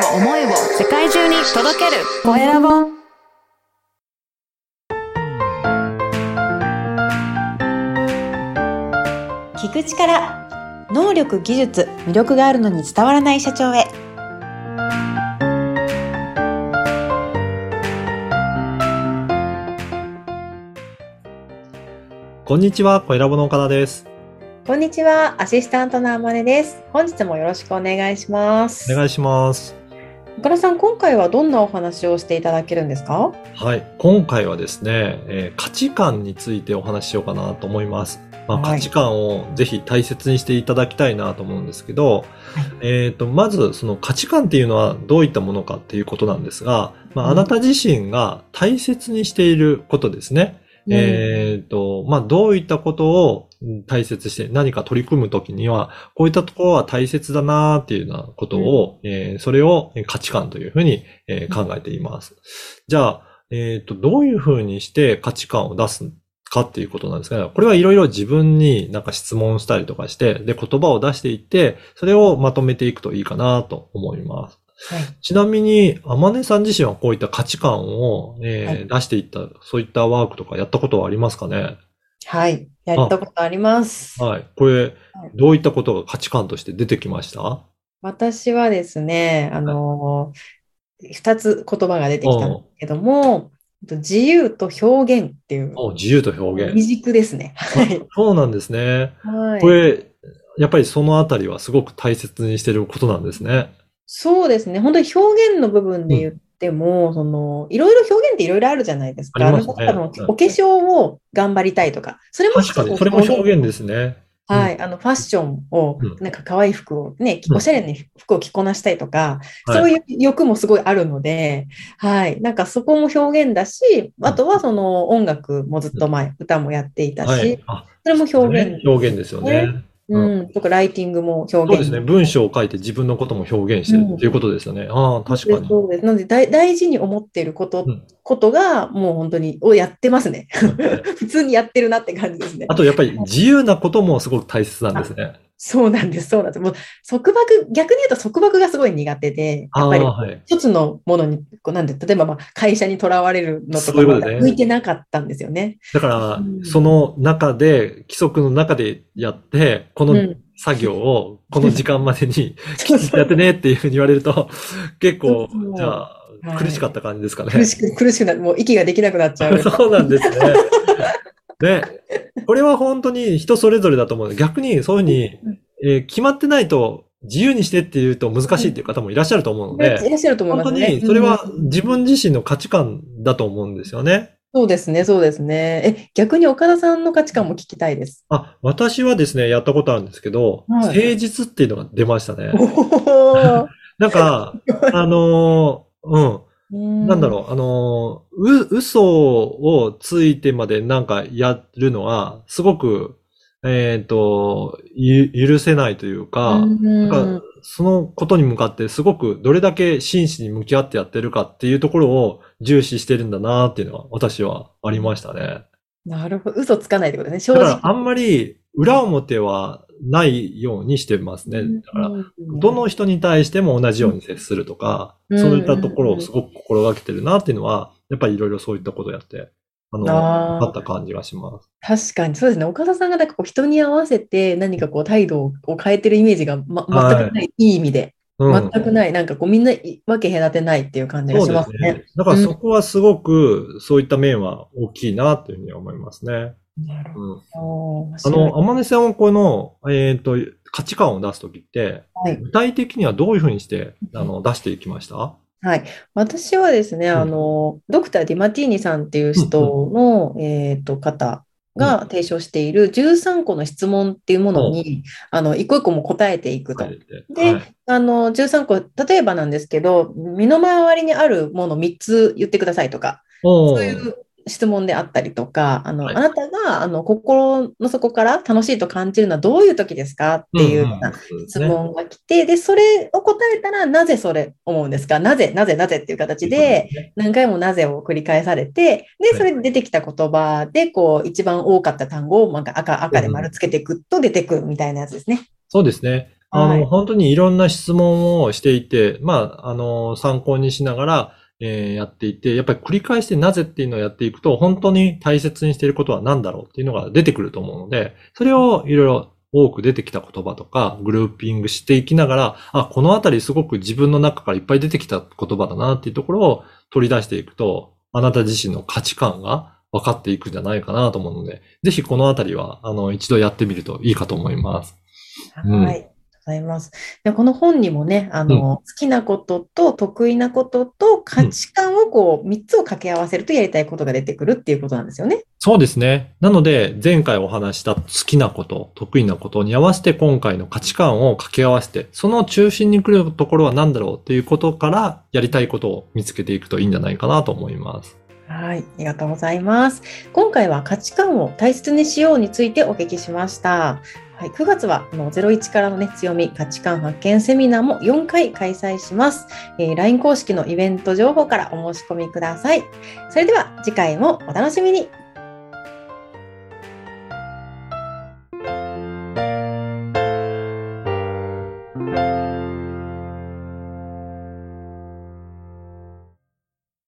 を思いを世界中に届ける。コエラボ聞く力能力技術魅力があるのに伝わらない社長へ。こんにちは、コエラボの岡田です。こんにちはアシスタントのあまねです。本日もよろしくお願いします。お願いします。岡田さん今回はどんなお話をしていただけるんですか？はい、今回はですね、えー価値観についてお話ししようかなと思います。まあ、はい価値観をぜひ大切にしていただきたいなと思うんですけど、えっ、と、まずその価値観っていうのはどういったものかっていうことなんですが、まあ、うんあなた自身が大切にしていることですね。えっ、と、まあ、どういったことをうん大切にして何か取り組むときには、こういったところは大切だなっていうようなことを、えーそれをえー価値観というふうに、えー考えています。じゃあ、えっ、と、どういうふうにして価値観を出すかっていうことなんですが、これはいろいろ自分になんか質問したりとかして、で、言葉を出していって、それをまとめていくといいかなと思います。はいちなみに、天音さん自身はこういった価値観を、えーはい出していった、そういったワークとかやったことはありますかね？はいやったことありますはい。これ、どういったことが価値観として出てきました？私はですね、あのー、二つ言葉が出てきたんですけども、自由と表現っていうお自由と表二現。軸ですね。はい。そうなんですね。はいこれ、やっぱりそのあたりはすごく大切にしてることなんですね。そうですね。本当に表現の部分で言っても、その、いろいろ表現っていろいろあるじゃないですか。ありますねお化粧を頑張りたいとか、それも確かに、それも表現ですね。はい。あの、ファッションをうん、なんか可愛い服をね、うんおしゃれな服を着こなしたいとか、はいそういう欲もすごいあるので、はい。なんかそこも表現だし、あとはその音楽もずっと前、歌もやっていたしはい。、あ、それも表現。表現ですよね。うん。とか、ライティングも表現。そうですね。文章を書いて自分のことも表現してるっていうことですよね。ああ、確かに。そうです。なので大、大事に思っていること、うんことが、もう本当に、をやってますね。普通にやってるなって感じですねあ。と、やっぱり自由なこともすごく大切なんですね。そうなんです、そうなんです。もう、束縛、逆に言うと束縛がすごい苦手で、やっぱりはい。一つのものに、こうなんで、例えばまあ会社にとらわれるのとか向いてなかったんですよね。だからうん、その中で、規則の中でやって、このうん作業をこの時間までにそうそうやってねっていうふうに言われると、結構じゃはいあ、苦しかった感じですかね。苦しく、苦しくなる、もう息ができなくなっちゃう。そうなんですね。ね。これは本当に人それぞれだと思うので、逆にそういうふうに、えー決まってないと自由にしてって言うと難しいっていう方もいらっしゃると思うのいらで、っしゃると思いま本当すね。にそれはうん自分自身の価値観だと思うんですよね。そうですね、そうですね。え、逆に岡田さんの価値観も聞きたいです。あ、私はですね、やったことあるんですけど、はい誠実っていうのが出ましたね。なんか、あのーうん、なんだうろう、あのーう、嘘をついてまでなんかやるのは、すごく、えっと、ゆ許せないというか、ん。なんかそのことに向かってすごくどれだけ真摯に向き合ってやってるかっていうところを重視してるんだなっていうのは私はありましたね。なるほど。嘘つかないってことね。正直。だからあんまり裏表はないようにしてますね。だから、どの人に対しても同じように接するとか、うんそういったところをすごく心がけてるなっていうのは、やっぱりいろいろそういったことをやって、あの、あった感じがします。確かに、そうですね。岡田さんがなんかこう人に合わせて何かこう態度を変えてるイメージが、ま、全くない、いい意味で。うん。全くない。なんかこうみんない分け隔てないっていう感じがそうでしますすね。ね。だからそこはすごく、そういった面は大きいなというふうに思いますね。なるうん。ほど。あの、天音さんはこの、えっと、価値観を出すときって、はい。具体的にはどういうふうにして、あの、出していきました？はい。私はですね、ん。あの、ドクター・ディマティーニさんっていう人の、えっと、方が提唱している13個の質問っていうものに、あの、一個一個も答えていくと。ではい。あの、13個、例えばなんですけど、身の回りにあるもの3つ言ってくださいとか、そういう質問であったりとか、あの、はい。あなたが、あの、心の底から楽しいと感じるのはどういう時ですか？っていうような質問が来て、で、それを答えたら、なぜそれ思うんですか？なぜ、なぜ、なぜっていう形で、何回もなぜを繰り返されて、で、それで出てきた言葉で、こう、一番多かった単語を、なんか赤、赤で丸つけていくと出てくるみたいなやつですね。そうですね。あの、はい。本当にいろんな質問をしていて、まあ、あの、参考にしながら、えーやっていて、やっぱり繰り返してなぜっていうのをやっていくと、本当に大切にしていることは何だろうっていうのが出てくると思うので、それをいろいろ多く出てきた言葉とか、グルーピングしていきながら、あ、このあたりすごく自分の中からいっぱい出てきた言葉だなっていうところを取り出していくと、あなた自身の価値観が分かっていくんじゃないかなと思うので、ぜひこのあたりは、あの、一度やってみるといいかと思います。うんはい。うございます。で、この本にもね、あの、好きなことと得意なことと価値観をこう、3つを掛け合わせるとやりたいことが出てくるっていうことなんですよね。そうですね。なので、前回お話した好きなこと、得意なことに合わせて今回の価値観を掛け合わせて、その中心に来るところは何だろうっていうことから、やりたいことを見つけていくといいんじゃないかなと思います。はい。ありがとうございます。今回は価値観を大切にしようについてお聞きしました。はい、9月はあの01からの、ね、強み価値観発見セミナーも4回開催します、えー LINE 公式のイベント情報からお申し込みください。それでは次回もお楽しみに。